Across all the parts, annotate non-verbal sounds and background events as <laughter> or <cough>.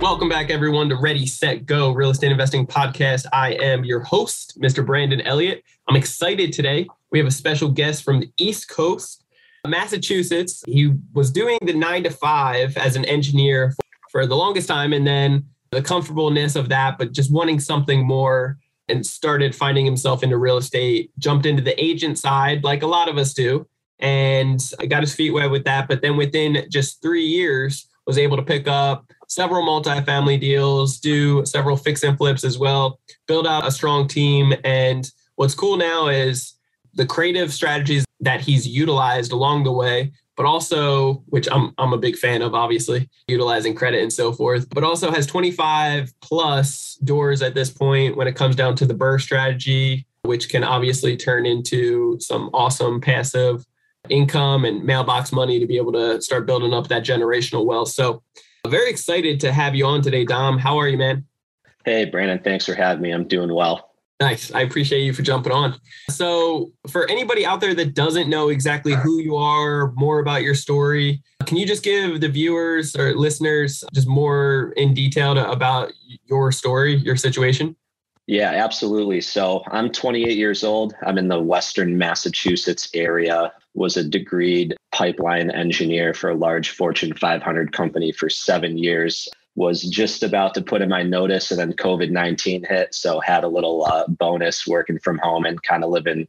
Welcome back, everyone, to Ready, Set, Go Real Estate Investing Podcast. I am your host, Mr. Brandon Elliott. I'm excited today. We have a special guest from the East Coast, Massachusetts. He was doing the nine to five as an engineer for the longest time, and then the comfortableness of that, but just wanting something more and started finding himself into real estate, jumped into the agent side, like a lot of us do, and got his feet wet with that. But then within just three years, was able to pick up several multifamily deals, do several fix and flips as well, build out a strong team. And what's cool now is the creative strategies that he's utilized along the way, but also, which I'm, I'm a big fan of, obviously, utilizing credit and so forth, but also has 25 plus doors at this point when it comes down to the BRRRR strategy, which can obviously turn into some awesome passive income and mailbox money to be able to start building up that generational wealth. So very excited to have you on today, Dom. How are you, man? Hey, Brandon. Thanks for having me. I'm doing well. Nice. I appreciate you for jumping on. So, for anybody out there that doesn't know exactly who you are, more about your story, can you just give the viewers or listeners just more in detail to, about your story, your situation? Yeah, absolutely. So, I'm 28 years old. I'm in the Western Massachusetts area was a degreed pipeline engineer for a large Fortune 500 company for seven years. Was just about to put in my notice, and then COVID 19 hit. So, had a little uh, bonus working from home and kind of living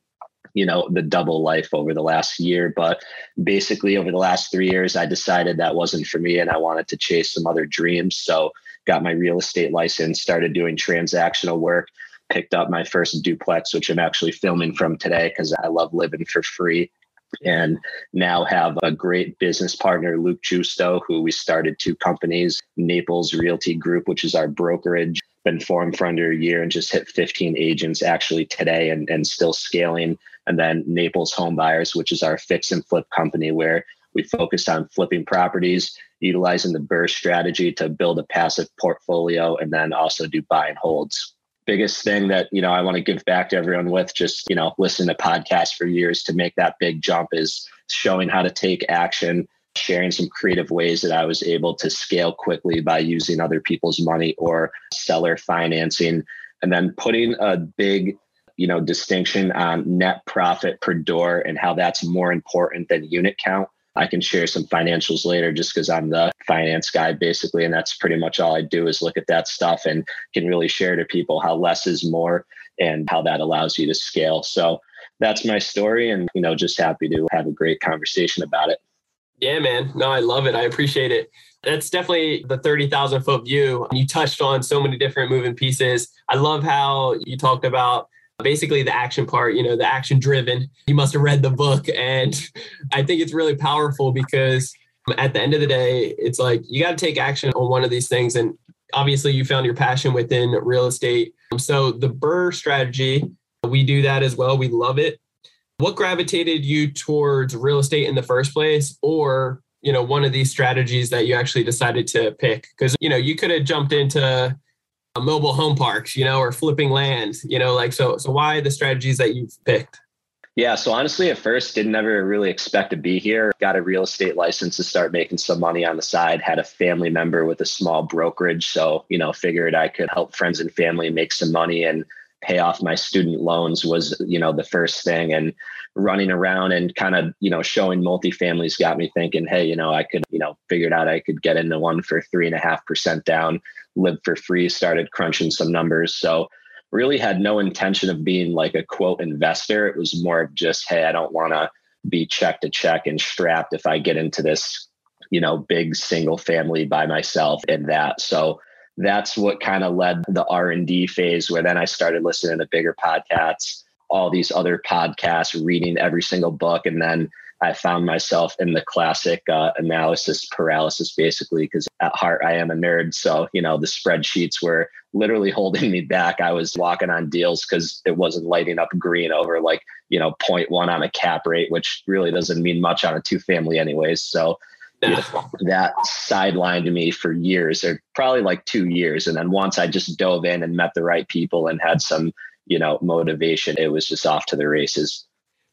you know the double life over the last year but basically over the last three years i decided that wasn't for me and i wanted to chase some other dreams so got my real estate license started doing transactional work picked up my first duplex which i'm actually filming from today because i love living for free and now have a great business partner, Luke Justo, who we started two companies, Naples Realty Group, which is our brokerage, been formed for under a year and just hit 15 agents actually today and, and still scaling. And then Naples Home Buyers, which is our fix and flip company where we focus on flipping properties, utilizing the BRRRR strategy to build a passive portfolio, and then also do buy and holds biggest thing that you know I want to give back to everyone with just you know listen to podcasts for years to make that big jump is showing how to take action sharing some creative ways that I was able to scale quickly by using other people's money or seller financing. And then putting a big you know distinction on net profit per door and how that's more important than unit count I can share some financials later just because I'm the finance guy basically. And that's pretty much all I do is look at that stuff and can really share to people how less is more and how that allows you to scale. So that's my story. And, you know, just happy to have a great conversation about it. Yeah, man. No, I love it. I appreciate it. That's definitely the 30,000 foot view. You touched on so many different moving pieces. I love how you talked about basically the action part, you know, the action driven. You must have read the book. And <laughs> I think it's really powerful because at the end of the day, it's like you got to take action on one of these things. And obviously, you found your passion within real estate. So, the BRRRR strategy, we do that as well. We love it. What gravitated you towards real estate in the first place? Or, you know, one of these strategies that you actually decided to pick? Because, you know, you could have jumped into Uh, mobile home parks, you know, or flipping land, you know, like so. So why the strategies that you've picked? Yeah, so honestly, at first, didn't ever really expect to be here. Got a real estate license to start making some money on the side. Had a family member with a small brokerage, so you know, figured I could help friends and family make some money and pay off my student loans was you know the first thing. And running around and kind of you know showing multifamilies got me thinking, hey, you know, I could you know figured out I could get into one for three and a half percent down live for free, started crunching some numbers. So really had no intention of being like a quote investor. It was more of just, hey, I don't want to be check to check and strapped if I get into this, you know, big single family by myself and that. So that's what kind of led the R&D phase where then I started listening to bigger podcasts, all these other podcasts, reading every single book and then I found myself in the classic uh, analysis paralysis, basically, because at heart I am a nerd. So, you know, the spreadsheets were literally <laughs> holding me back. I was walking on deals because it wasn't lighting up green over like, you know, 0.1 on a cap rate, which really doesn't mean much on a two family, anyways. So, you know, <laughs> that sidelined me for years, or probably like two years. And then once I just dove in and met the right people and had some, you know, motivation, it was just off to the races.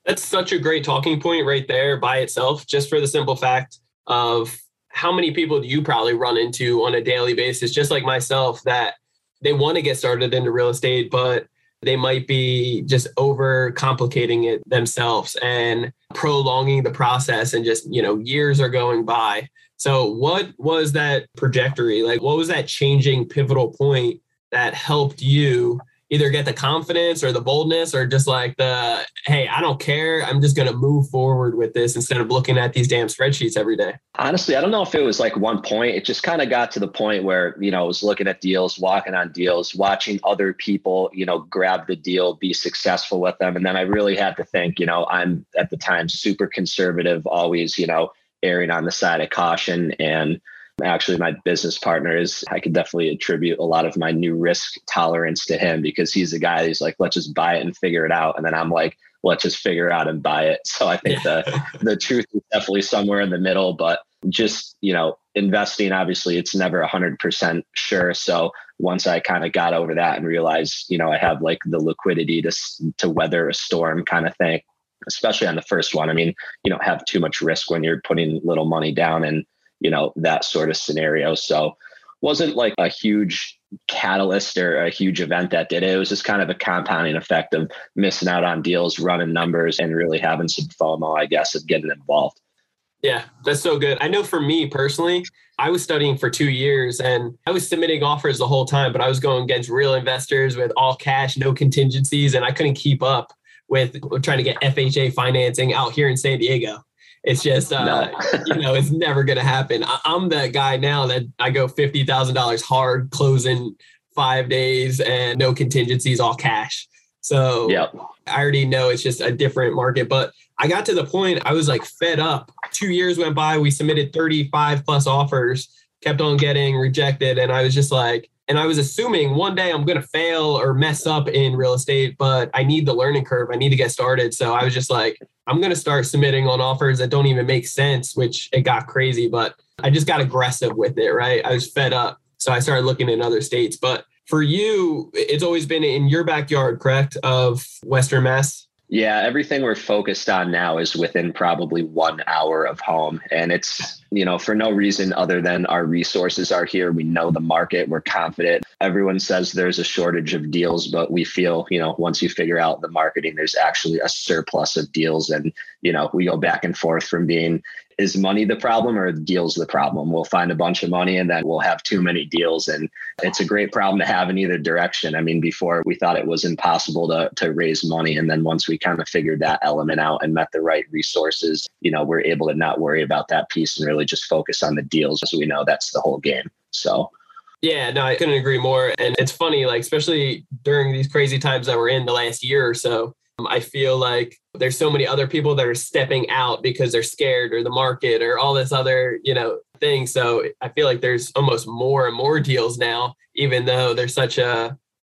That's such a great talking point right there by itself, just for the simple fact of how many people do you probably run into on a daily basis, just like myself, that they want to get started into real estate, but they might be just over complicating it themselves and prolonging the process and just, you know, years are going by. So, what was that trajectory? Like, what was that changing pivotal point that helped you either get the confidence or the boldness or just like the hey i don't care. I'm just going to move forward with this instead of looking at these damn spreadsheets every day. Honestly i don't know if it was like one point. It just kind of got to the point where you know i was looking at deals walking on deals watching other people you know grab the deal be successful with them. And then i really had to think you know i'm at the time super conservative always you know erring on the side of caution and Actually, my business partner is, I could definitely attribute a lot of my new risk tolerance to him because he's the guy who's like, let's just buy it and figure it out. And then I'm like, let's just figure out and buy it. <laughs> So I think the, the truth is definitely somewhere in the middle, but just, you know, investing, obviously it's never hundred percent sure. So once I kind of got over that and realized, you know, I have like the liquidity to, to weather a storm kind of thing, especially on the first one. I mean, you don't have too much risk when you're putting little money down and you know, that sort of scenario. So wasn't like a huge catalyst or a huge event that did it. It was just kind of a compounding effect of missing out on deals, running numbers, and really having some FOMO, I guess, of getting involved. Yeah, that's so good. I know for me personally, I was studying for two years and I was submitting offers the whole time, but I was going against real investors with all cash, no contingencies, and I couldn't keep up with trying to get FHA financing out here in San Diego. It's just, uh, no. you know, it's never going to happen. I, am that guy now that I go $50,000 hard closing five days and no contingencies, all cash. So yep. I already know it's just a different market. But I got to the point I was like fed up. Two years went by. We submitted 35 plus offers, kept on getting rejected. And I was just like, and I was assuming one day I'm going to fail or mess up in real estate, but I need the learning curve. I need to get started. So I was just like, I'm going to start submitting on offers that don't even make sense, which it got crazy, but I just got aggressive with it, right? I was fed up. So I started looking in other states. But for you, it's always been in your backyard, correct? Of Western Mass? Yeah, everything we're focused on now is within probably one hour of home. And it's, you know, for no reason other than our resources are here. We know the market, we're confident. Everyone says there's a shortage of deals, but we feel, you know, once you figure out the marketing, there's actually a surplus of deals. And, you know, we go back and forth from being is money the problem or deals the problem? We'll find a bunch of money and then we'll have too many deals. And it's a great problem to have in either direction. I mean, before we thought it was impossible to, to raise money. And then once we kind of figured that element out and met the right resources, you know, we're able to not worry about that piece and really just focus on the deals. So we know that's the whole game. So yeah, no, I couldn't agree more. And it's funny, like, especially during these crazy times that we're in the last year or so, I feel like there's so many other people that are stepping out because they're scared or the market or all this other, you know, thing. So I feel like there's almost more and more deals now, even though there's such a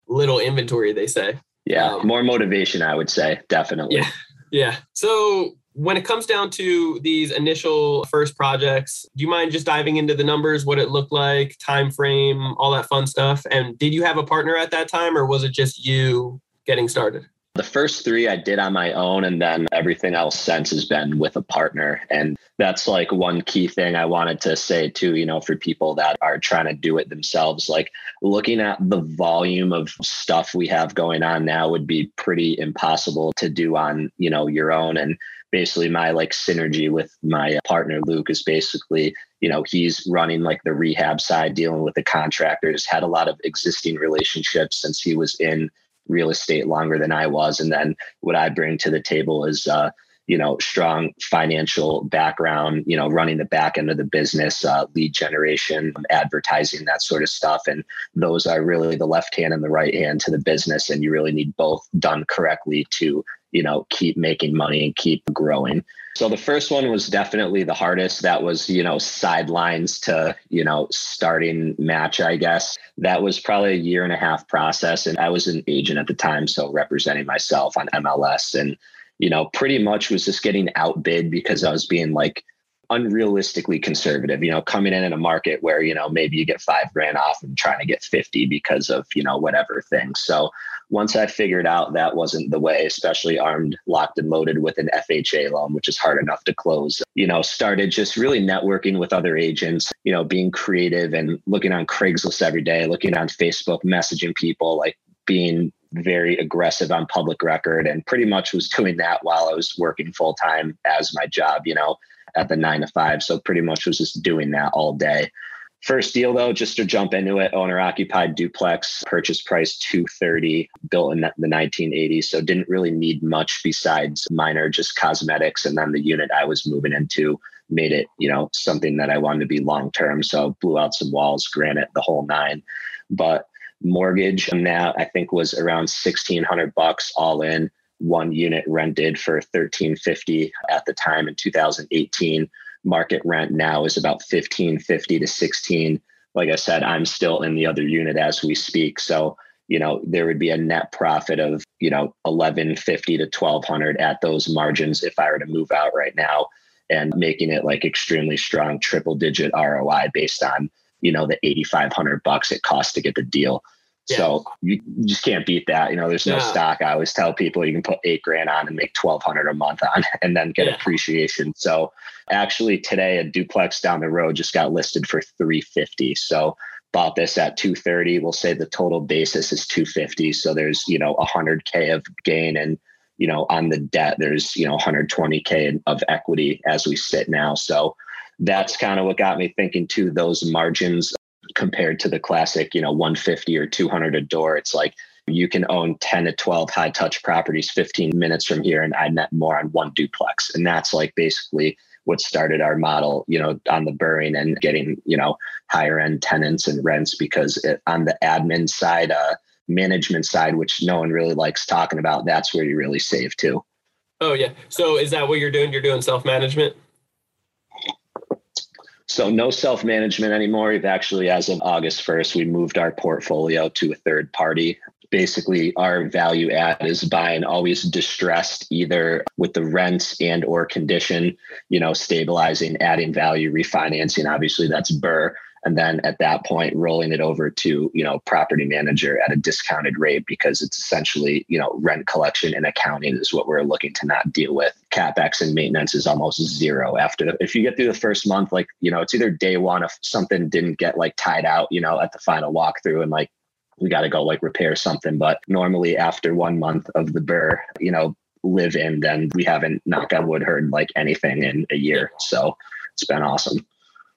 little inventory, they say. Yeah, um, more motivation, I would say, definitely. Yeah. Yeah. So when it comes down to these initial first projects, do you mind just diving into the numbers, what it looked like, time frame, all that fun stuff? And did you have a partner at that time or was it just you getting started? The first three I did on my own, and then everything else since has been with a partner. And that's like one key thing I wanted to say too, you know, for people that are trying to do it themselves. Like looking at the volume of stuff we have going on now would be pretty impossible to do on, you know, your own. And basically my like synergy with my partner Luke is basically you know he's running like the rehab side dealing with the contractors had a lot of existing relationships since he was in real estate longer than I was. And then what I bring to the table is, uh, you know, strong financial background, you know, running the back end of the business, uh, lead generation, advertising, that sort of stuff. And those are really the left hand and the right hand to the business. And you really need both done correctly to, you know, keep making money and keep growing. So the first one was definitely the hardest. That was, you know, sidelines to, you know, starting match, I guess. That was probably a year and a half process. And I was an agent at the time. So representing myself on MLS and, you know, pretty much was just getting outbid because I was being like unrealistically conservative, you know, coming in in a market where, you know, maybe you get five grand off and trying to get 50 because of, you know, whatever thing. So once I figured out that wasn't the way, especially armed, locked, and loaded with an FHA loan, which is hard enough to close, you know, started just really networking with other agents, you know, being creative and looking on Craigslist every day, looking on Facebook, messaging people, like being very aggressive on public record and pretty much was doing that while I was working full time as my job, you know, at the nine to five. So pretty much was just doing that all day. First deal though, just to jump into it, owner occupied duplex, purchase price 230, built in the 1980s. So didn't really need much besides minor just cosmetics. And then the unit I was moving into made it, you know, something that I wanted to be long term. So blew out some walls, granite, the whole nine. But mortgage that I think was around 1600 bucks all in. One unit rented for 1350 at the time in 2018 market rent now is about 1550 to 16 like i said i'm still in the other unit as we speak. So you know there would be a net profit of you know 1150 to 1200 at those margins if i were to move out right now and making it like extremely strong triple digit roi based on you know the 8500 bucks it costs to get the deal so you, just can't beat that. You know, there's no yeah. stock. I always tell people you can put eight grand on and make twelve hundred a month on, <laughs> and then get yeah. appreciation. So actually, today a duplex down the road just got listed for three fifty. So bought this at 230 we'll say the total basis is 250 so there's you know 100k of gain and you know on the debt there's you know 120k of equity as we sit now so that's kind of what got me thinking too those margins compared to the classic, you know, 150 or 200 a door. It's like you can own 10 to 12 high touch properties 15 minutes from here and I net more on one duplex. And that's like basically what started our model, you know, on the burring and getting, you know, higher end tenants and rents because it, on the admin side, uh, management side, which no one really likes talking about, that's where you really save too. Oh yeah. So is that what you're doing? You're doing self management? So no self management anymore. We've actually, as of August 1st, we moved our portfolio to a third party. Basically, our value add is buying always distressed, either with the rents and or condition, you know, stabilizing, adding value, refinancing. Obviously, that's BRRRR and then at that point rolling it over to you know property manager at a discounted rate because it's essentially you know rent collection and accounting is what we're looking to not deal with. Capex and maintenance is almost zero after the, if you get through the first month like you know it's either day one if something didn't get like tied out you know at the final walkthrough and like we got to go like repair something. But normally after one month of the BRRRR you know live in then we haven't knock on wood heard like anything in a year. So it's been awesome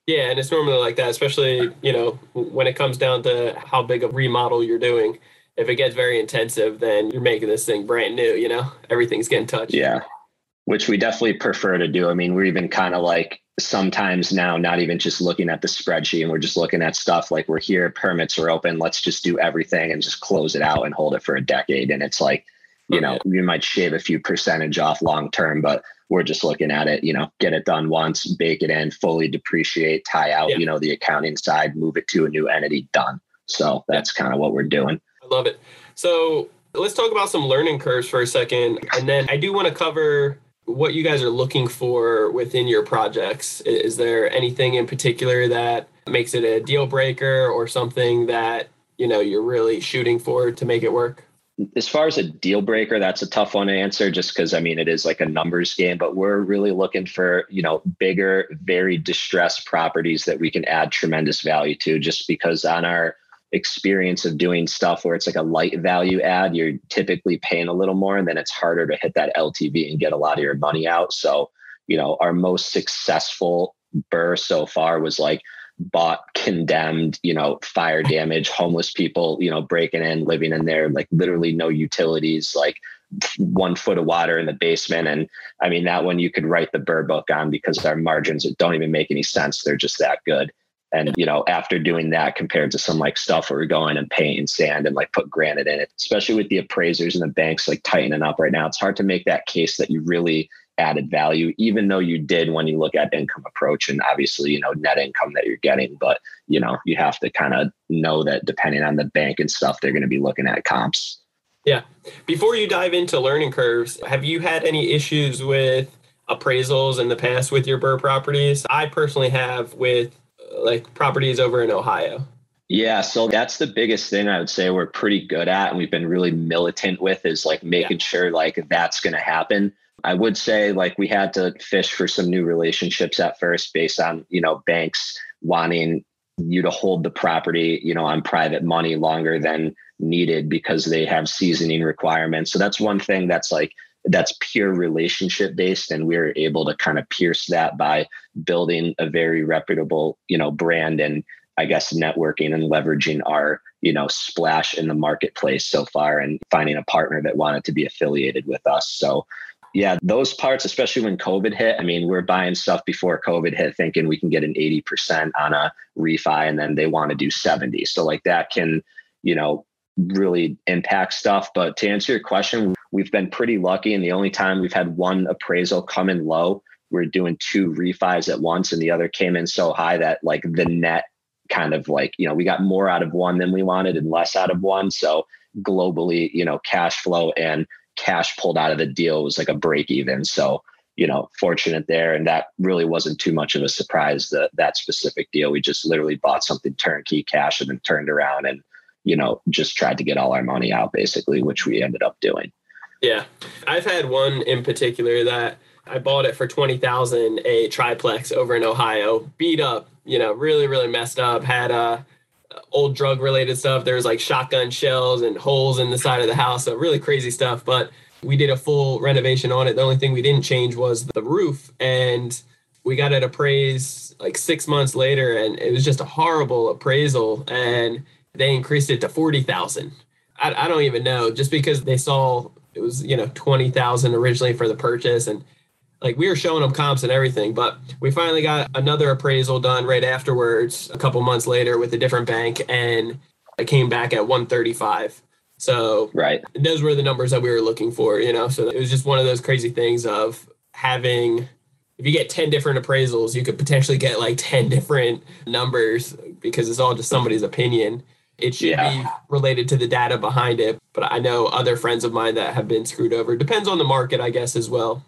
yeah, and it's normally like that, especially, you know, when it comes down to how big a remodel you're doing. If it gets very intensive, then you're making this thing brand new, you know, everything's getting touched. Yeah. Which we definitely prefer to do. I mean, we're even kind of like sometimes now not even just looking at the spreadsheet and we're just looking at stuff like we're here, permits are open, let's just do everything and just close it out and hold it for a decade. And it's like, you oh, know, you might shave a few percentage off long term, but we're just looking at it, you know, get it done once, bake it in, fully depreciate, tie out, yeah. you know, the accounting side, move it to a new entity, done. So that's kind of what we're doing. I love it. So let's talk about some learning curves for a second. And then I do want to cover what you guys are looking for within your projects. Is there anything in particular that makes it a deal breaker or something that, you know, you're really shooting for to make it work? As far as a deal breaker, that's a tough one to answer just because I mean it is like a numbers game, but we're really looking for, you know, bigger, very distressed properties that we can add tremendous value to just because on our experience of doing stuff where it's like a light value add, you're typically paying a little more and then it's harder to hit that LTV and get a lot of your money out. So, you know, our most successful BRRRR so far was like bought condemned, you know, fire damage, homeless people, you know, breaking in, living in there, like literally no utilities, like one foot of water in the basement. And I mean, that one you could write the BRRRR book on because our margins don't even make any sense. They're just that good. And, you know, after doing that compared to some like stuff where we're going and paint and sand and like put granite in it, especially with the appraisers and the banks like tightening up right now, it's hard to make that case that you really added value, even though you did when you look at income approach and obviously, you know, net income that you're getting. But, you know, you have to kind of know that depending on the bank and stuff, they're going to be looking at comps. Yeah. Before you dive into learning curves, have you had any issues with appraisals in the past with your BRRRR properties? I personally have with uh, like properties over in Ohio. Yeah, so that's the biggest thing I would say we're pretty good at and we've been really militant with is like making yeah. sure like that's going to happen. I would say like we had to fish for some new relationships at first based on, you know, banks wanting you to hold the property, you know, on private money longer than needed because they have seasoning requirements. So that's one thing that's like that's pure relationship based and we are able to kind of pierce that by building a very reputable, you know, brand and I guess networking and leveraging our, you know, splash in the marketplace so far and finding a partner that wanted to be affiliated with us. So yeah, those parts, especially when COVID hit. I mean, we're buying stuff before COVID hit, thinking we can get an 80% on a refi, and then they want to do 70. So, like, that can, you know, really impact stuff. But to answer your question, we've been pretty lucky. And the only time we've had one appraisal come in low, we're doing two refis at once, and the other came in so high that, like, the net kind of like, you know, we got more out of one than we wanted and less out of one. So, globally, you know, cash flow and cash pulled out of the deal was like a break even. So, you know, fortunate there. And that really wasn't too much of a surprise that that specific deal. We just literally bought something turnkey cash and then turned around and, you know, just tried to get all our money out basically, which we ended up doing. Yeah. I've had one in particular that I bought it for 20,000 a triplex over in Ohio, beat up, you know, really, really messed up, had a, old drug related stuff. There was like shotgun shells and holes in the side of the house. So really crazy stuff. But we did a full renovation on it. The only thing we didn't change was the roof. And we got it appraised like six months later. And it was just a horrible appraisal. And they increased it to 40,000. I, I don't even know just because they saw it was, you know, 20,000 originally for the purchase. And like we were showing them comps and everything, but we finally got another appraisal done right afterwards, a couple months later with a different bank, and it came back at 135. So right, those were the numbers that we were looking for, you know. So it was just one of those crazy things of having if you get 10 different appraisals, you could potentially get like 10 different numbers because it's all just somebody's opinion. It should yeah. be related to the data behind it. But I know other friends of mine that have been screwed over. Depends on the market, I guess, as well.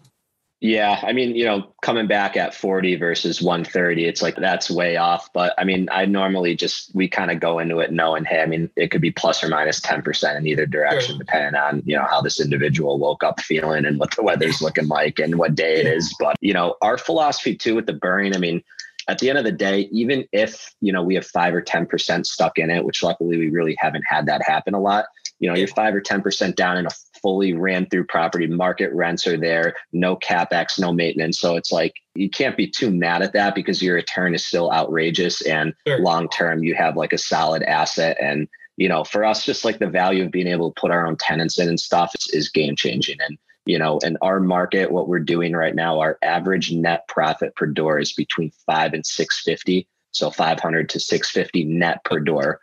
Yeah, I mean, you know, coming back at 40 versus 130, it's like that's way off. But I mean, I normally just we kind of go into it knowing, hey, I mean, it could be plus or minus 10% in either direction, sure. depending on, you know, how this individual woke up feeling and what the weather's looking like and what day it is. But, you know, our philosophy too with the burring, I mean, at the end of the day, even if, you know, we have five or 10% stuck in it, which luckily we really haven't had that happen a lot, you know, you're five or 10% down in a fully ran through property. Market rents are there, no capex, no maintenance. So it's like you can't be too mad at that because your return is still outrageous. And sure. long term, you have like a solid asset. And, you know, for us, just like the value of being able to put our own tenants in and stuff is, is game changing. And, you know, in our market, what we're doing right now, our average net profit per door is between five and 650. So 500 to 650 net per door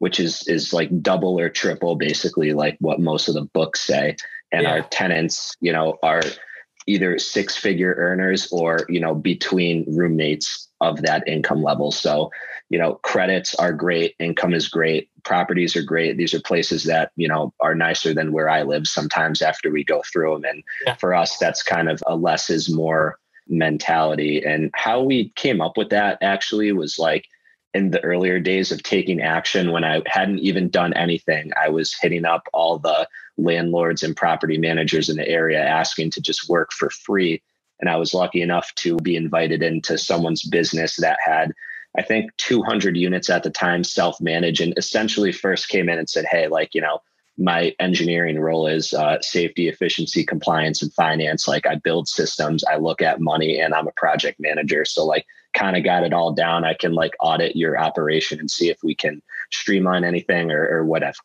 which is is like double or triple basically like what most of the books say. And yeah. our tenants you know are either six figure earners or you know between roommates of that income level. So you know credits are great income is great properties are great. These are places that you know are nicer than where i live sometimes after we go through them and yeah. for us that's kind of a less is more mentality. And how we came up with that actually was like in the earlier days of taking action when I hadn't even done anything. I was hitting up all the landlords and property managers in the area asking to just work for free. And I was lucky enough to be invited into someone's business that had, I think, 200 units at the time, self managed, and essentially first came in and said, Hey, like, you know, my engineering role is uh, safety, efficiency, compliance, and finance. Like, I build systems, I look at money, and I'm a project manager. So, like, kind of got it all down, I can like audit your operation and see if we can streamline anything or, or whatever.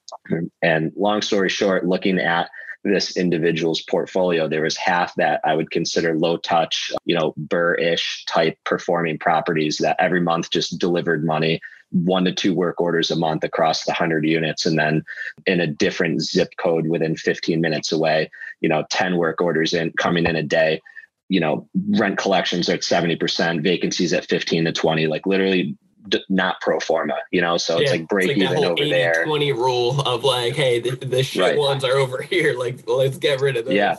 And long story short, looking at this individual's portfolio, there was half that I would consider low touch, you know, burr-ish type performing properties that every month just delivered money, one to two work orders a month across the 100 units. And then in a different zip code within 15 minutes away, you know, 10 work orders in coming in a day you know, rent collections are at 70%, vacancies at 15 to 20, like literally d- not pro forma, you know? So yeah, it's like break it's like even over 80, there. 20 rule of like, hey, the, the shit right. ones are over here. Like, let's get rid of them. Yeah.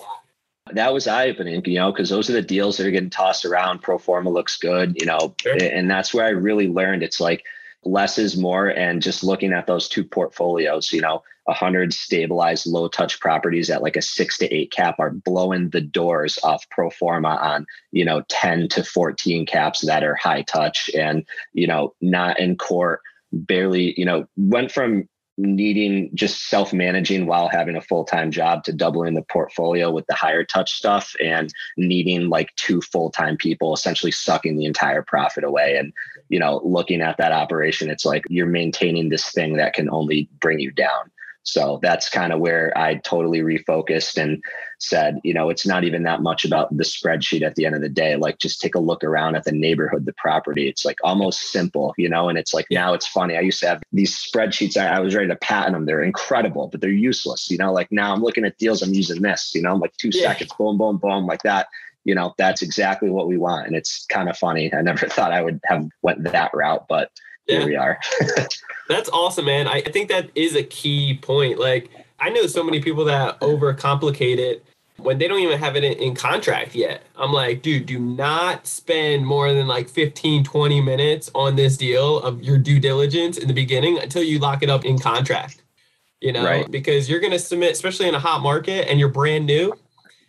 That was eye opening, you know, because those are the deals that are getting tossed around. Pro forma looks good, you know, sure. and that's where I really learned it's like less is more. And just looking at those two portfolios, you know, 100 stabilized low touch properties at like a six to eight cap are blowing the doors off pro forma on you know 10 to 14 caps that are high touch and you know not in court barely you know went from needing just self managing while having a full time job to doubling the portfolio with the higher touch stuff and needing like two full time people essentially sucking the entire profit away. And, you know, looking at that operation, it's like you're maintaining this thing that can only bring you down. So that's kind of where I totally refocused and said, you know, it's not even that much about the spreadsheet at the end of the day. Like just take a look around at the neighborhood, the property. It's like almost simple, you know, and it's like now it's funny. I used to have these spreadsheets. I, I was ready to patent them. They're incredible, but they're useless. You know, like now I'm looking at deals, I'm using this, you know, I'm like two yeah. seconds, boom, boom, boom, like that you know that's exactly what we want and it's kind of funny i never <laughs> thought i would have went that route but yeah. here we are. <laughs> That's awesome, man. I think that is a key point. Like, I know so many people that overcomplicate it when they don't even have it in, in, contract yet. I'm like, dude, do not spend more than like 15, 20 minutes on this deal of your due diligence in the beginning until you lock it up in contract. You know, right. because you're going to submit, especially in a hot market and you're brand new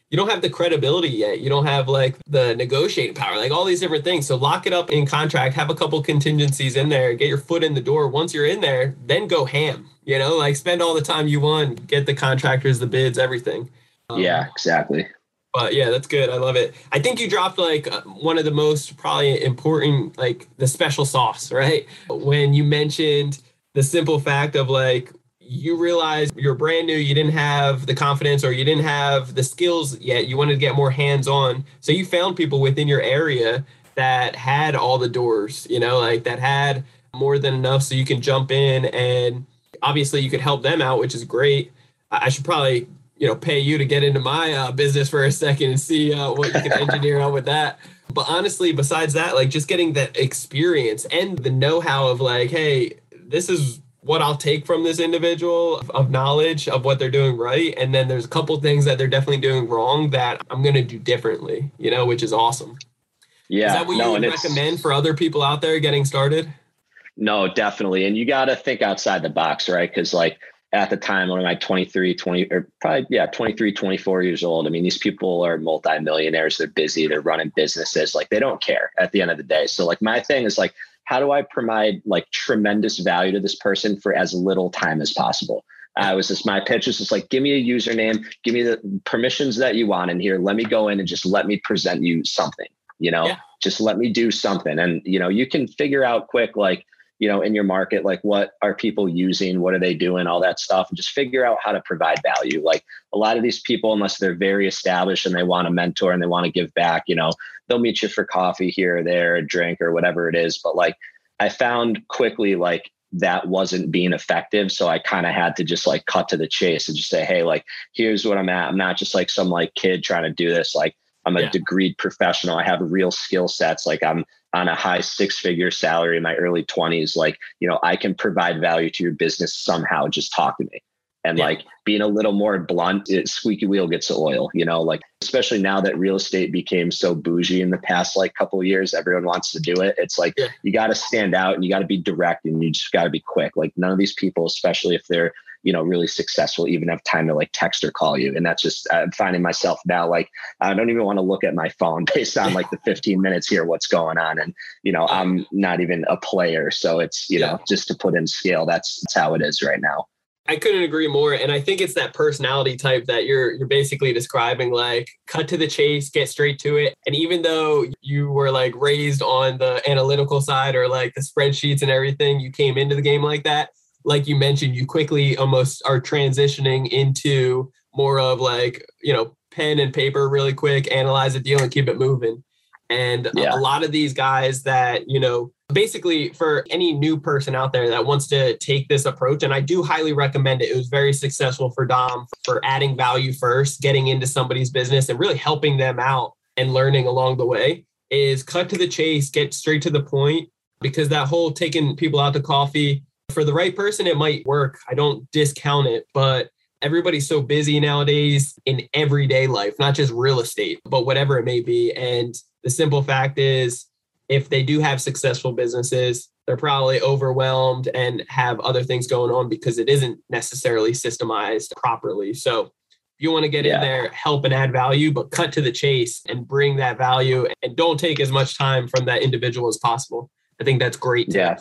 you don't have the credibility yet. You don't have like the negotiating power, like all these different things. So lock it up in contract, have a couple contingencies in there, get your foot in the door. Once you're in there, then go ham, you know, like spend all the time you want, get the contractors, the bids, everything. Um, yeah, exactly. But yeah, that's good. I love it. I think you dropped like uh, one of the most probably important, like the special sauce, right? When you mentioned the simple fact of like you realize you're brand new, you didn't have the confidence or you didn't have the skills yet, you wanted to get more hands on. So you found people within your area that had all the doors, you know, like that had more than enough so you can jump in and obviously you could help them out, which is great. I should probably, you know, pay you to get into my uh, business for a second and see uh, what you can <laughs> engineer out with that. But honestly, besides that, like just getting that experience and the know how of like, hey, this is what I'll take from this individual of knowledge of what they're doing right. And then there's a couple things that they're definitely doing wrong that I'm going to do differently, you know, which is awesome. Yeah. Is that what no, you would recommend for other people out there getting started? No, definitely. And you got to think outside the box, right? Because, like, at the time when I'm like 23, 20, or probably, yeah, 23, 24 years old. I mean, these people are multimillionaires. They're busy. They're running businesses. Like, they don't care at the end of the day. So, like, my thing is like, how do I provide like tremendous value to this person for as little time as possible? I was just my pitch was just like, give me a username, give me the permissions that you want in here. Let me go in and just let me present you something, you know, yeah. just let me do something. And, you know, you can figure out quick, like, you know, in your market, like what are people using? What are they doing? All that stuff. And just figure out how to provide value. Like a lot of these people, unless they're very established and they want a mentor and they want to give back, you know, they'll meet you for coffee here or there, a drink or whatever it is. But like I found quickly, like that wasn't being effective. So I kind of had to just like cut to the chase and just say, hey, like, here's what I'm at. I'm not just like some like kid trying to do this. Like, I'm a yeah. degreed professional. I have real skill sets. Like, I'm on a high six figure salary in my early 20s like you know i can provide value to your business somehow just talk to me and yeah. like being a little more blunt it, squeaky wheel gets the oil you know like especially now that real estate became so bougie in the past like couple years everyone wants to do it it's like yeah. you got to stand out and you got to be direct and you just got to be quick like none of these people especially if they're you know really successful even have time to like text or call you and that's just i'm finding myself now like i don't even want to look at my phone <laughs> based on like the 15 minutes here what's going on and you know i'm not even a player so it's you yeah. know just to put in scale that's that's how it is right now I couldn't agree more. And I think it's that personality type that you're you're basically describing, like cut to the chase, get straight to it. And even though you were like raised on the analytical side or like the spreadsheets and everything, you came into the game like that like you mentioned, you quickly almost are transitioning into more of like, you know, pen and paper really quick, analyze a deal and keep it moving. And yeah. a, a lot of these guys that, you know, basically for any new person out there that wants to take this approach and i do highly recommend it it was very successful for dom for adding value first getting into somebody's business and really helping them out and learning along the way is cut to the chase get straight to the point because that whole taking people out to coffee for the right person it might work i don't discount it but everybody's so busy nowadays in everyday life not just real estate but whatever it may be and the simple fact is, if they do have successful businesses, they're probably overwhelmed and have other things going on because it isn't necessarily systemized properly. So if you want to get yeah. in there, help and add value, but cut to the chase and bring that value and don't take as much time from that individual as possible. I think that's great. Yeah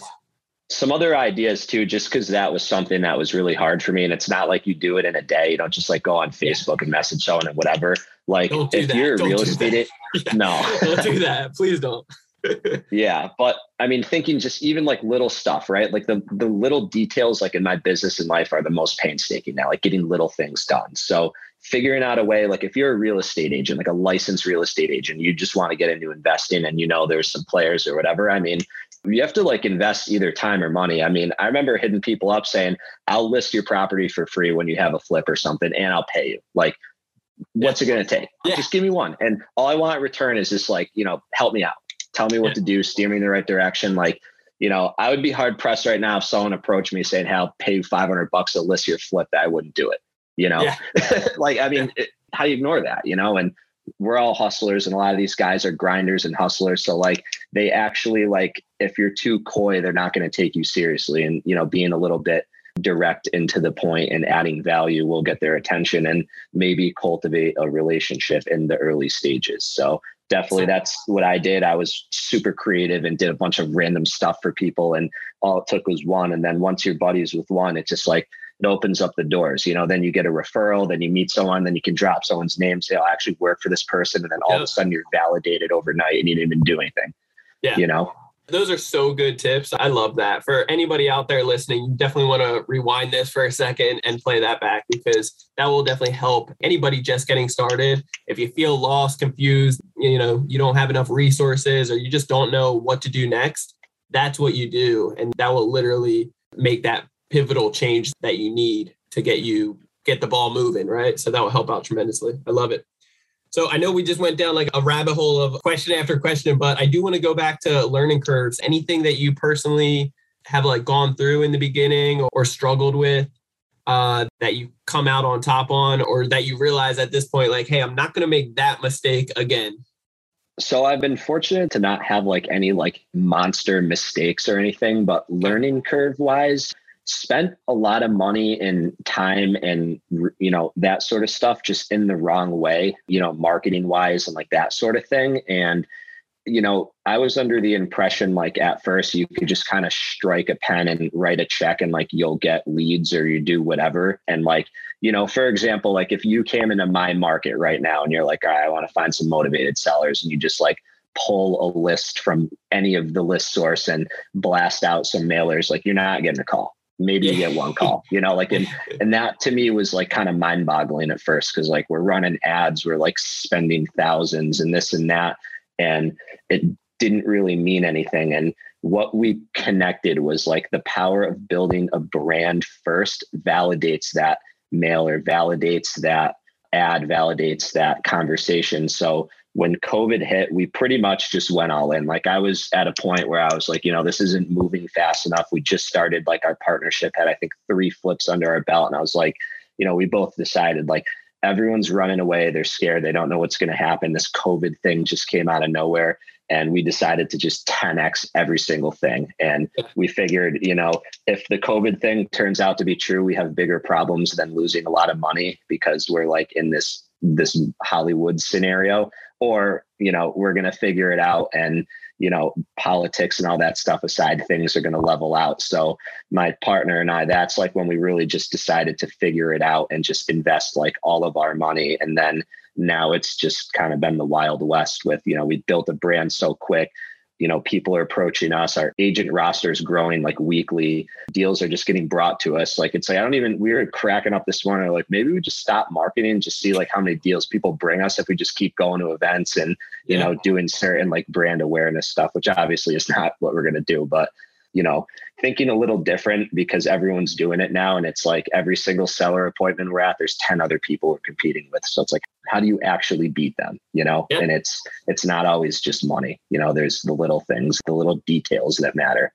some other ideas too, just because that was something that was really hard for me. And it's not like you do it in a day. You don't just like go on Facebook and message someone and whatever. Like if that. you're a real estate, <laughs> yeah. no, <laughs> don't do that. Please don't. <laughs> yeah. But I mean, thinking just even like little stuff, right? Like the, the little details, like in my business and life are the most painstaking now, like getting little things done. So figuring out a way, like if you're a real estate agent, like a licensed real estate agent, you just want to get into investing and you know there's some players or whatever. I mean, you have to like invest either time or money. I mean, I remember hitting people up saying, I'll list your property for free when you have a flip or something and I'll pay you. Like, what's it going to take? Yeah. Just give me one. And all I want in return is just like, you know, help me out. Tell me what yeah. to do, steer me in the right direction. Like, you know, I would be hard pressed right now if someone approached me saying, Hey, I'll pay you 500 bucks to list your flip that I wouldn't do it. You know, yeah. <laughs> like, I mean, it, how do you ignore that, you know? And we're all hustlers and a lot of these guys are grinders and hustlers. So like they actually like if you're too coy they're not going to take you seriously. And you know being a little bit direct into the point and adding value will get their attention and maybe cultivate a relationship in the early stages. So definitely that's what i did. I was super creative and did a bunch of random stuff for people and all it took was one. And then once you're buddies with one it's just like it opens up the doors. You know, then you get a referral, then you meet someone, then you can drop someone's name, say, I actually work for this person. And then all of a sudden you're validated overnight and you didn't even do anything. Yeah. You know? Those are so good tips. I love that. For anybody out there listening, you definitely want to rewind this for a second and play that back because that will definitely help anybody just getting started. If you feel lost, confused, you know, you don't have enough resources or you just don't know what to do next, that's what you do. And that will literally make that pivotal change that you need to get you get the ball moving, right? So that will help out tremendously. I love it. So I know we just went down like a rabbit hole of question after question, but I do want to go back to learning curves. Anything that you personally have like gone through in the beginning or struggled with uh, that you come out on top on, or that you realize at this point, like, hey, I'm not going to make that mistake again? So I've been fortunate to not have like any like monster mistakes or anything, but learning curve wise, spent a lot of money and time and you know that sort of stuff just in the wrong way you know marketing wise and like that sort of thing. And you know i was under the impression like at first you could just kind of strike a pen and write a check and like you'll get leads or you do whatever. And like you know for example like if you came into my market right now and you're like all right i want to find some motivated sellers and you just like pull a list from any of the list source and blast out some mailers like you're not getting a call maybe you get one call you know like and <laughs> and that to me was like kind of mind boggling at first because like we're running ads we're like spending thousands and this and that and it didn't really mean anything and what we connected was like the power of building a brand first validates that mailer validates that ad validates that conversation so when COVID hit, we pretty much just went all in. Like I was at a point where I was like, you know, this isn't moving fast enough. We just started like our partnership had, I think, three flips under our belt. And I was like, you know, we both decided like everyone's running away. They're scared. They don't know what's going to happen. This COVID thing just came out of nowhere. And we decided to just 10x every single thing. And we figured, you know, if the COVID thing turns out to be true, we have bigger problems than losing a lot of money because we're like in this this Hollywood scenario or you know we're going to figure it out and you know politics and all that stuff aside things are going to level out. So my partner and i that's like when we really just decided to figure it out and just invest like all of our money. And then now it's just kind of been the wild west with you know we built a brand so quick you know, people are approaching us. Our agent roster is growing like weekly. Deals are just getting brought to us. Like it's like I don't even. We were cracking up this morning. Like maybe we just stop marketing, just see like how many deals people bring us if we just keep going to events and you yeah. know doing certain like brand awareness stuff, which obviously is <laughs> not what we're gonna do. But you know, thinking a little different because everyone's doing it now. And it's like every single seller appointment we're at, there's 10 other people we're competing with. So it's like, how do you actually beat them? You know, yep. and it's it's not always just money. You know, there's the little things, the little details that matter.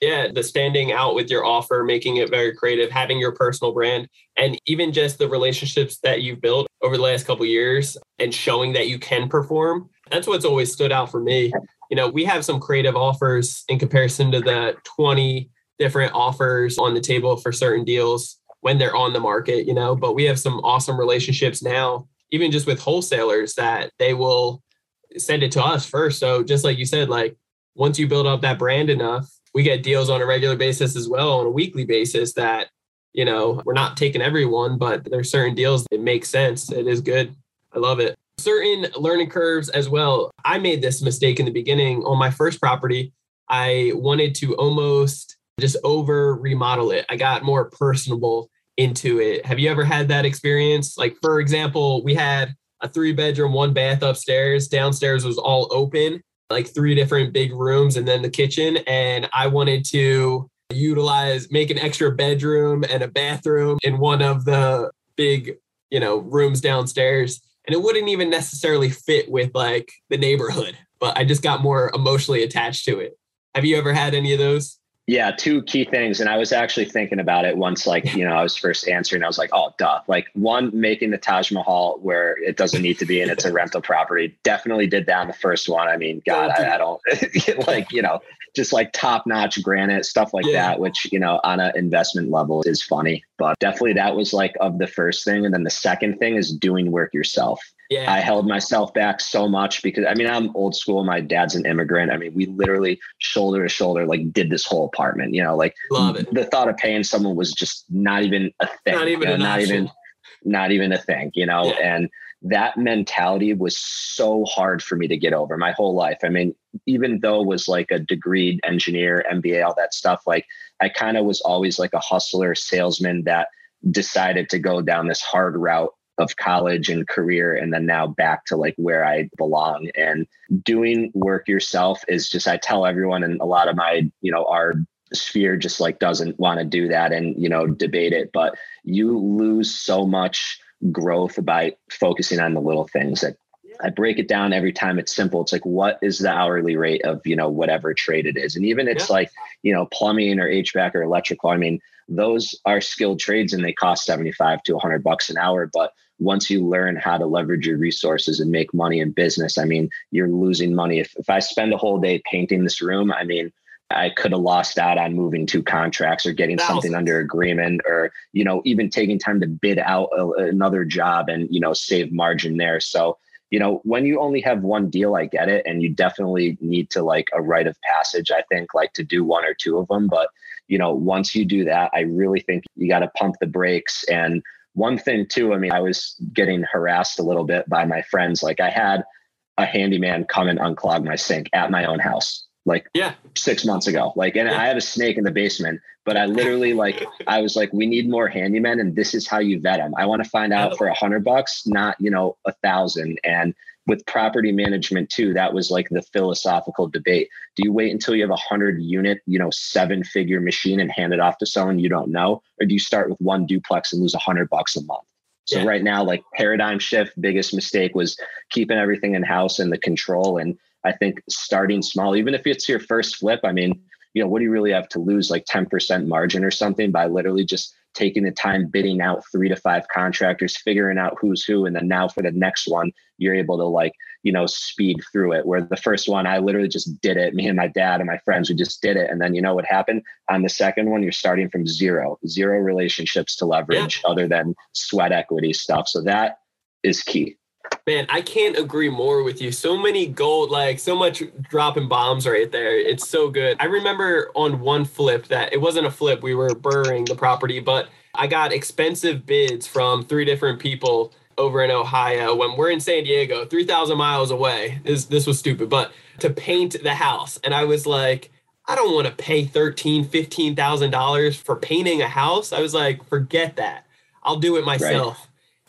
Yeah, the standing out with your offer, making it very creative, having your personal brand, and even just the relationships that you've built over the last couple years and showing that you can perform. That's what's always stood out for me you know, we have some creative offers in comparison to the 20 different offers on the table for certain deals when they're on the market, you know, but we have some awesome relationships now, even just with wholesalers that they will send it to us first. So just like you said, like once you build up that brand enough, we get deals on a regular basis as well on a weekly basis that, you know, we're not taking everyone, but there's certain deals that make sense. It is good. I love it certain learning curves as well. I made this mistake in the beginning on my first property. I wanted to almost just over remodel it. I got more personable into it. Have you ever had that experience? Like, for example, we had a three bedroom, one bath upstairs. Downstairs was all open, like three different big rooms, and then the kitchen. And I wanted to utilize, make an extra bedroom and a bathroom in one of the big, you know, rooms downstairs and it wouldn't even necessarily fit with like the neighborhood, but I just got more emotionally attached to it. Have you ever had any of those? Yeah, two key things. And I was actually thinking about it once, like, you know, I was first answering. I was like, oh, duh. Like, one, making the Taj Mahal where it doesn't need to be and it's a rental property. Definitely did that on the first one. I mean, <laughs> God, I, I don't <laughs> like, you know, just like top notch granite, stuff like yeah. that, which, you know, on an investment level is funny. But definitely that was like of the first thing. And then the second thing is doing work yourself. Yeah. I held myself back so much because I mean, I'm old school. My dad's an immigrant. I mean, we literally shoulder to shoulder, like did this whole apartment, you know, like Love it. the thought of paying someone was just not even a thing. Not even, you know, not even, not even a thing, you know, yeah. and that mentality was so hard for me to get over my whole life. I mean, even though it was like a degreed engineer, MBA, all that stuff, like I kind of was always like a hustler, salesman that decided to go down this hard route of college and career and then now back to like where I belong and doing work yourself is just I tell everyone and a lot of my you know our sphere just like doesn't want to do that and you know debate it but you lose so much growth by focusing on the little things that I break it down every time it's simple. It's like, what is the hourly rate of, you know, whatever trade it is? And even it's yeah. like, you know, plumbing or HVAC or electrical. I mean, those are skilled trades and they cost 75 to 100 bucks an hour. But once you learn how to leverage your resources and make money in business, I mean, you're losing money. If, if I spend a whole day painting this room, I mean, I could have lost out on moving two contracts or getting Thousands. something under agreement or, you know, even taking time to bid out a, another job and, you know, save margin there. So, you know, when you only have one deal, I get it. And you definitely need to like a rite of passage, I think, like to do one or two of them. But, you know, once you do that, I really think you got to pump the brakes. And one thing too, I mean, I was getting harassed a little bit by my friends. Like I had a handyman come and unclog my sink at my own house like yeah six months ago like and yeah. i have a snake in the basement but i literally like i was like we need more handymen and this is how you vet them i want to find out oh. for a hundred bucks not you know a thousand and with property management too that was like the philosophical debate do you wait until you have a hundred unit you know seven figure machine and hand it off to someone you don't know or do you start with one duplex and lose a hundred bucks a month so yeah. right now like paradigm shift biggest mistake was keeping everything in house and the control and I think starting small, even if it's your first flip, I mean, you know, what do you really have to lose? Like 10% margin or something by literally just taking the time bidding out three to five contractors, figuring out who's who. And then now for the next one, you're able to like, you know, speed through it. Where the first one, I literally just did it. Me and my dad and my friends, we just did it. And then you know what happened? On the second one, you're starting from zero, zero relationships to leverage yeah. other than sweat equity stuff. So that is key. Man, I can't agree more with you. So many gold, like so much dropping bombs right there. It's so good. I remember on one flip that it wasn't a flip, we were BRRRRing the property, but I got expensive bids from three different people over in Ohio when we're in San Diego, 3,000 miles away. This, this was stupid, but to paint the house. And I was like, I don't want to pay $13,000, $15,000 for painting a house. I was like, forget that. I'll do it myself. Right.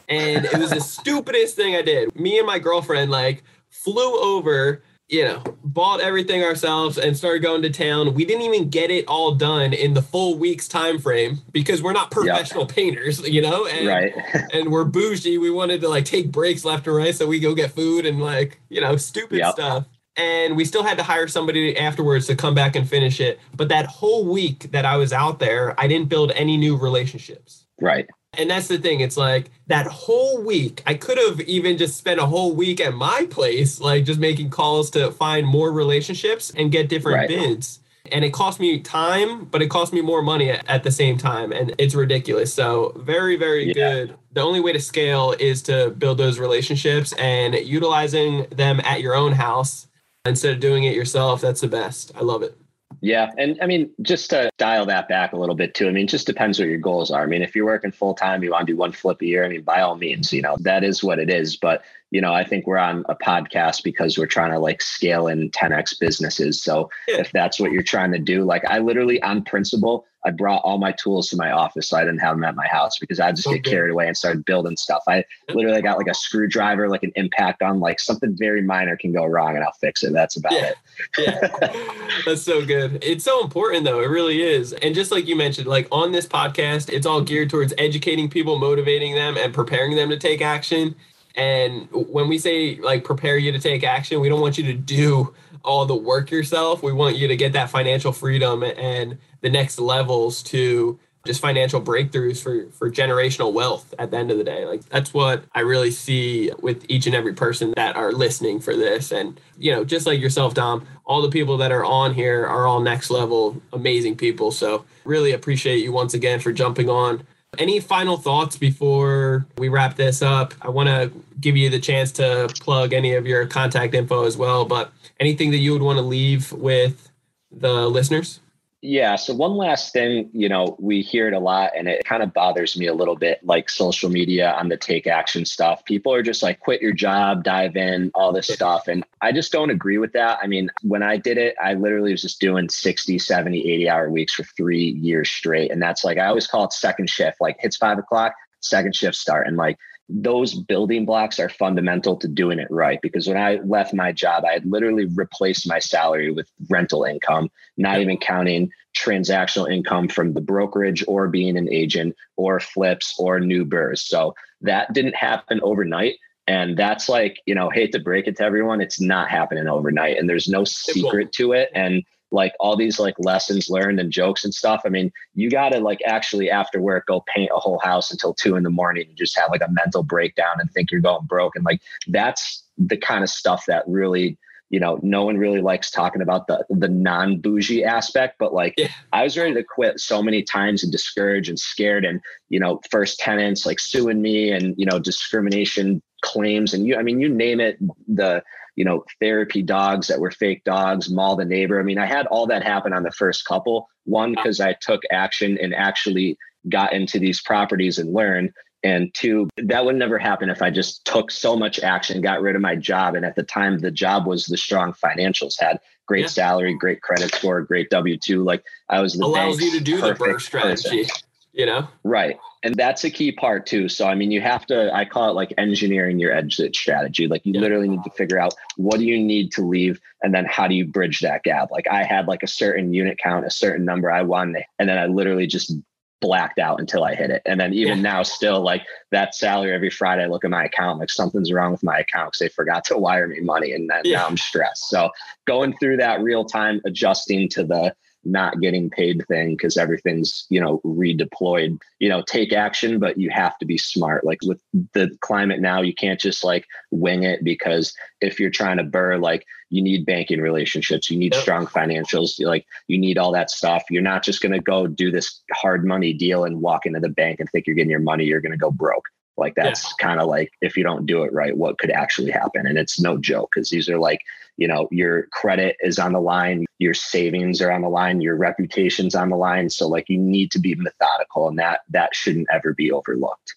And it was the stupidest thing I did. Me and my girlfriend like flew over you know, bought everything ourselves and started going to town. We didn't even get it all done in the full week's time frame because we're not professional yep. painters, you know, and right. <laughs> and we're bougie. We wanted to like take breaks left and right so we go get food and like, you know, stupid yep. stuff. And we still had to hire somebody afterwards to come back and finish it. But that whole week that I was out there, I didn't build any new relationships. Right. And that's the thing. It's like that whole week, I could have even just spent a whole week at my place, like just making calls to find more relationships and get different right. bids. And it cost me time, but it cost me more money at, the same time. And it's ridiculous. So, very, very yeah. good. The only way to scale is to build those relationships and utilizing them at your own house instead of doing it yourself. That's the best. I love it. Yeah. And I mean, just to dial that back a little bit too, I mean, it just depends what your goals are. I mean, if you're working full time, you want to do one flip a year, I mean, by all means, you know, that is what it is. But, you know, I think we're on a podcast because we're trying to like scale in 10x businesses. So if that's what you're trying to do, like I literally on principle, I brought all my tools to my office so I didn't have them at my house because I just get carried away and started building stuff. I literally got like a screwdriver, like an impact on like something very minor can go wrong and I'll fix it. That's about yeah. it. yeah. <laughs> That's so good. It's so important though. It really is. And just like you mentioned, like on this podcast, it's all mm-hmm. geared towards educating people, motivating them, and preparing them to take action. And when we say like prepare you to take action, we don't want you to do all the work yourself. We want you to get that financial freedom and the next levels to just financial breakthroughs for for generational wealth at the end of the day. Like that's what i really see with each and every person that are listening for this. And you know just like yourself dom all the people that are on here are all next level amazing people. So really appreciate you once again for jumping on. Any final thoughts before we wrap this up? I want to give you the chance to plug any of your contact info as well but anything that you would want to leave with the listeners yeah. So one last thing, you know, we hear it a lot and it kind of bothers me a little bit like social media on the take action stuff. People are just like, quit your job, dive in, all this stuff. And I just don't agree with that. I mean, when I did it, I literally was just doing 60, 70, 80 hour weeks for three years straight. And that's like, I always call it second shift, like hits five o'clock, second shift start. And like, those building blocks are fundamental to doing it right. Because when I left my job, I had literally replaced my salary with rental income, not even counting transactional income from the brokerage or being an agent or flips or new BRRRRs. So that didn't happen overnight. And that's like, you know, hate to break it to everyone, it's not happening overnight. And there's no secret to it. And like all these like lessons learned and jokes and stuff. I mean, you got to like actually after work go paint a whole house until two in the morning and just have like a mental breakdown and think you're going broke. And like that's the kind of stuff that really, you know, no one really likes talking about the the non bougie aspect. But like, yeah. I was ready to quit so many times and discouraged and scared, and you know, first tenants like suing me and you know, discrimination claims and you, I mean, you name it, the you know, therapy dogs that were fake dogs, maul the neighbor. I mean, I had all that happen on the first couple. One, because I took action and actually got into these properties and learned. And two, that would never happen if I just took so much action, got rid of my job. And at the time, the job was the strong financials, had great yeah. salary, great credit score, great W 2. Like I was the allows you to do the strategy. Person you know? Right. And that's a key part too. So, I mean, you have to, I call it like engineering your exit strategy. Like you yeah. literally need to figure out what do you need to leave and then how do you bridge that gap? Like I had like a certain unit count, a certain number I won, and then I literally just blacked out until I hit it. And then even yeah. now, still like that salary every Friday, I look at my account, like something's wrong with my account because they forgot to <laughs> wire me money. And then yeah. now I'm stressed. So going through that real time, adjusting to the, not getting paid thing because everything's you know redeployed. You know take action but you have to be smart. Like with the climate now you can't just like wing it because if you're trying to BRRRR like you need banking relationships you need yep. strong financials like you need all that stuff. You're not just going to go do this hard money deal and walk into the bank and think you're getting your money you're going to go broke like that's yeah. kind of like if you don't do it right, what could actually happen? And it's no joke because these are like, you know, your credit is on the line, your savings are on the line, your reputation's on the line. So like you need to be methodical and that that shouldn't ever be overlooked.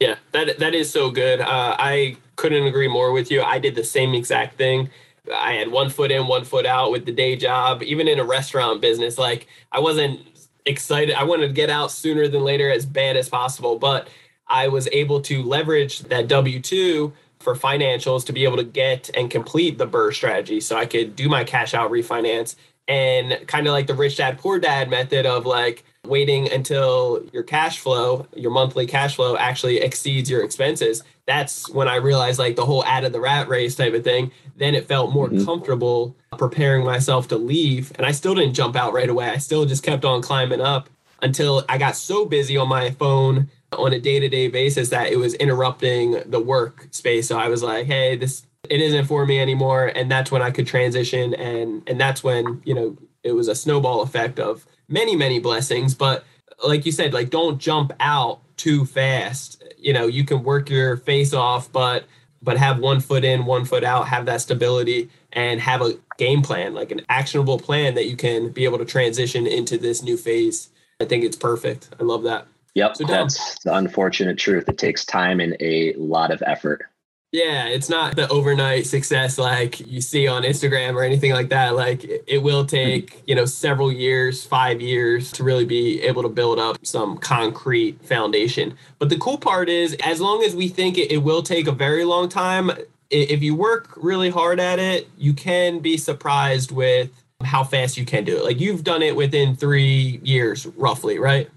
Yeah, that that is so good. Uh, I couldn't agree more with you. I did the same exact thing. I had one foot in, one foot out with the day job, even in a restaurant business. Like I wasn't excited. I wanted to get out sooner than later as bad as possible, but I was able to leverage that W 2 for financials to be able to get and complete the BRRRR strategy. So I could do my cash out refinance and kind of like the rich dad, poor dad method of like waiting until your cash flow, your monthly cash flow actually exceeds your expenses. That's when I realized like the whole out of the rat race type of thing. Then it felt more mm-hmm. comfortable preparing myself to leave. And I still didn't jump out right away. I still just kept on climbing up until I got so busy on my phone on a day-to-day basis that it was interrupting the work space. So I was like, hey, this it isn't for me anymore. And that's when I could transition and and that's when, you know, it was a snowball effect of many, many blessings. But like you said, like don't jump out too fast. You know, you can work your face off, but but have one foot in, one foot out, have that stability and have a game plan, like an actionable plan that you can be able to transition into this new phase. I think it's perfect. I love that. Yep. So that's the unfortunate truth. It takes time and a lot of effort. Yeah, it's not the overnight success like you see on Instagram or anything like that. Like it will take, you know, several years, 5 years to really be able to build up some concrete foundation. But the cool part is as long as we think it, it will take a very long time, if you work really hard at it, you can be surprised with how fast you can do it. Like you've done it within 3 years roughly, right?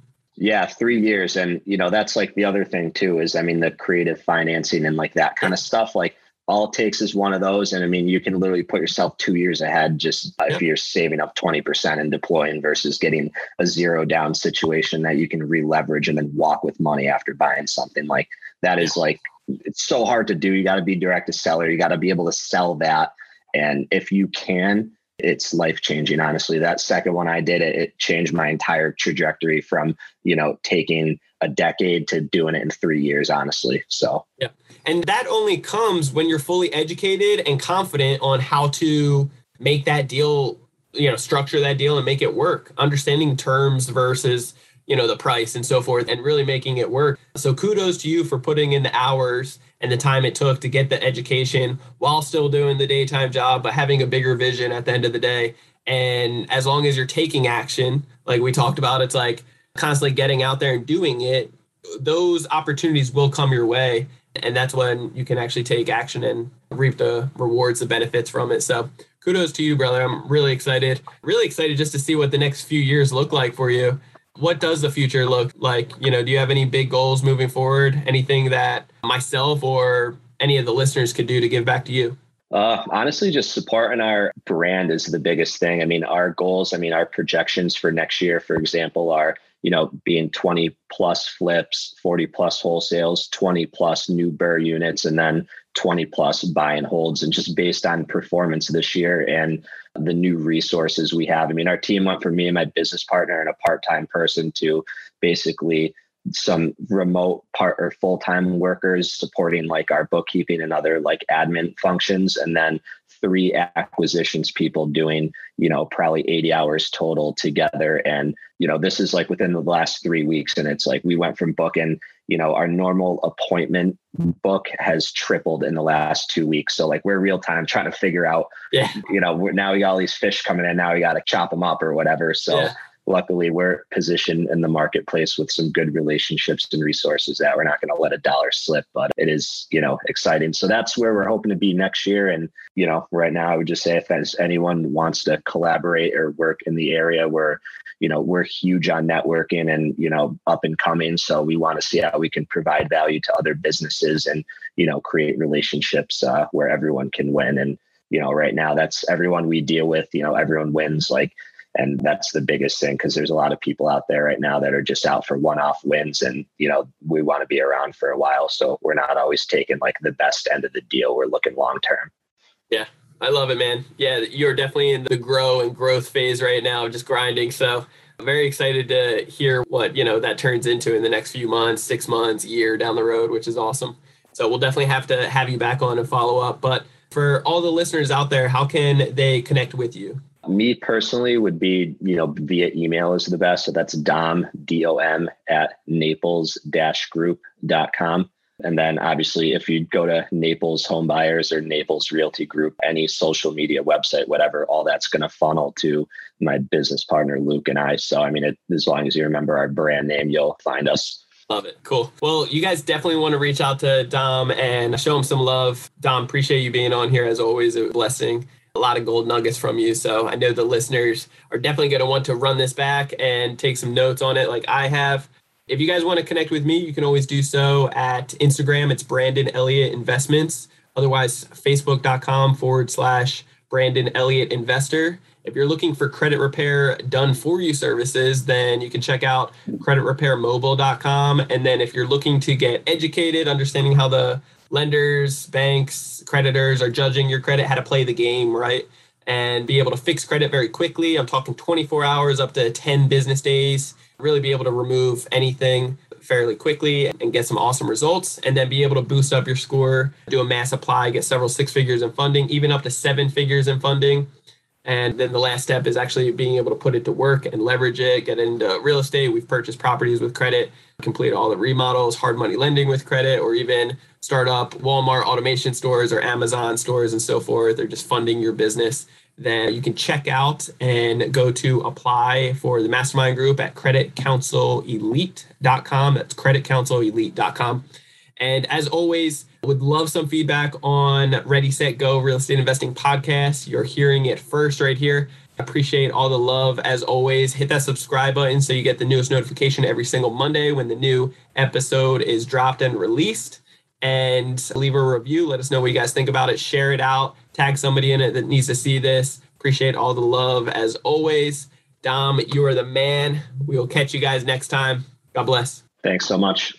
Yeah, three years. And, you know, that's like the other thing too is, I mean, the creative financing and like that kind of stuff. Like all it takes is one of those. And I mean, you can literally put yourself two years ahead just yeah. if you're saving up 20% and deploying versus getting a zero down situation that you can re leverage and then walk with money after buying something. Like that is like, it's so hard to do. You got to be direct to seller. You got to be able to sell that. And if you can, it's life changing honestly. That second one i did it it changed my entire trajectory from you know taking a decade to doing it in three years honestly so. Yeah. And that only comes when you're fully educated and confident on how to make that deal you know structure that deal and make it work. Understanding terms versus you know the price and so forth and really making it work so kudos to you for putting in the hours and the time it took to get the education while still doing the daytime job, but having a bigger vision at the end of the day. And as long as you're taking action, like we talked about, it's like constantly getting out there and doing it, those opportunities will come your way. And that's when you can actually take action and reap the rewards, the benefits from it. So kudos to you, brother. I'm really excited. Really excited just to see what the next few years look like for you what does the future look like? You know, do you have any big goals moving forward? Anything that myself or any of the listeners could do to give back to you? Uh, honestly, just supporting our brand is the biggest thing. I mean, our goals, I mean, our projections for next year, for example, are, you know, being 20 plus flips, 40 plus wholesales, 20 plus new BRRRR units, and then 20 plus buy and holds. And just based on performance this year and the new resources we have. I mean, our team went from me and my business partner and a part time person to basically some remote part or full-time workers supporting like our bookkeeping and other like admin functions and then three acquisitions people doing you know probably 80 hours total together. And you know this is like within the last three weeks and it's like we went from booking you know our normal appointment book has tripled in the last two weeks. So like we're real time trying to figure out yeah. you know now we got all these fish coming in now we got to chop them up or whatever. So yeah luckily we're positioned in the marketplace with some good relationships and resources that we're not going to let a dollar slip but it is you know exciting. So that's where we're hoping to be next year. And you know right now i would just say if anyone wants to collaborate or work in the area where you know we're huge on networking and you know up and coming. So we want to see how we can provide value to other businesses and you know create relationships uh, where everyone can win. And you know right now that's everyone we deal with. You know everyone wins like and that's the biggest thing because there's a lot of people out there right now that are just out for one-off wins and you know we want to be around for a while. So we're not always taking like the best end of the deal. We're looking long term yeah. I love it man. Yeah you're definitely in the grow and growth phase right now just grinding. So I'm very excited to hear what you know that turns into in the next few months six months year down the road which is awesome. So we'll definitely have to have you back on and follow up. But for all the listeners out there how can they connect with you Me personally would be, you know, via email is the best. So that's Dom, D O M, at naples group.com. And then obviously, if you go to Naples Home Buyers or Naples Realty Group, any social media website, whatever, all that's going to funnel to my business partner, Luke, and I. So, I mean, it, as long as you remember our brand name, you'll find us. Love it. Cool. Well, you guys definitely want to reach out to Dom and show him some love. Dom, appreciate you being on here as always. A blessing. A lot of gold nuggets from you. So I know the listeners are definitely going to want to run this back and take some notes on it, like I have. If you guys want to connect with me, you can always do so at Instagram. It's Brandon Elliott Investments. Otherwise, facebook.com forward slash Brandon Elliott Investor. If you're looking for credit repair done for you services, then you can check out creditrepairmobile.com. And then if you're looking to get educated, understanding how the lenders, banks, creditors are judging your credit, how to play the game, right? And be able to fix credit very quickly. I'm talking 24 hours up to 10 business days, really be able to remove anything fairly quickly and get some awesome results and then be able to boost up your score do a mass apply get several six figures in funding even up to seven figures in funding and then the last step is actually being able to put it to work and leverage it, get into real estate. We've purchased properties with credit, complete all the remodels, hard money lending with credit, or even start up Walmart automation stores or Amazon stores and so forth, or just funding your business. Then you can check out and go to apply for the mastermind group at creditcounselelite.com. That's creditcounselelite.com. And as always, would love some feedback on Ready, Set, Go Real Estate Investing Podcast. You're hearing it first right here. Appreciate all the love as always. Hit that subscribe button so you get the newest notification every single Monday when the new episode is dropped and released. And leave a review. Let us know what you guys think about it. Share it out. Tag somebody in it that needs to see this. Appreciate all the love as always. Dom, you are the man. We will catch you guys next time. God bless. Thanks so much.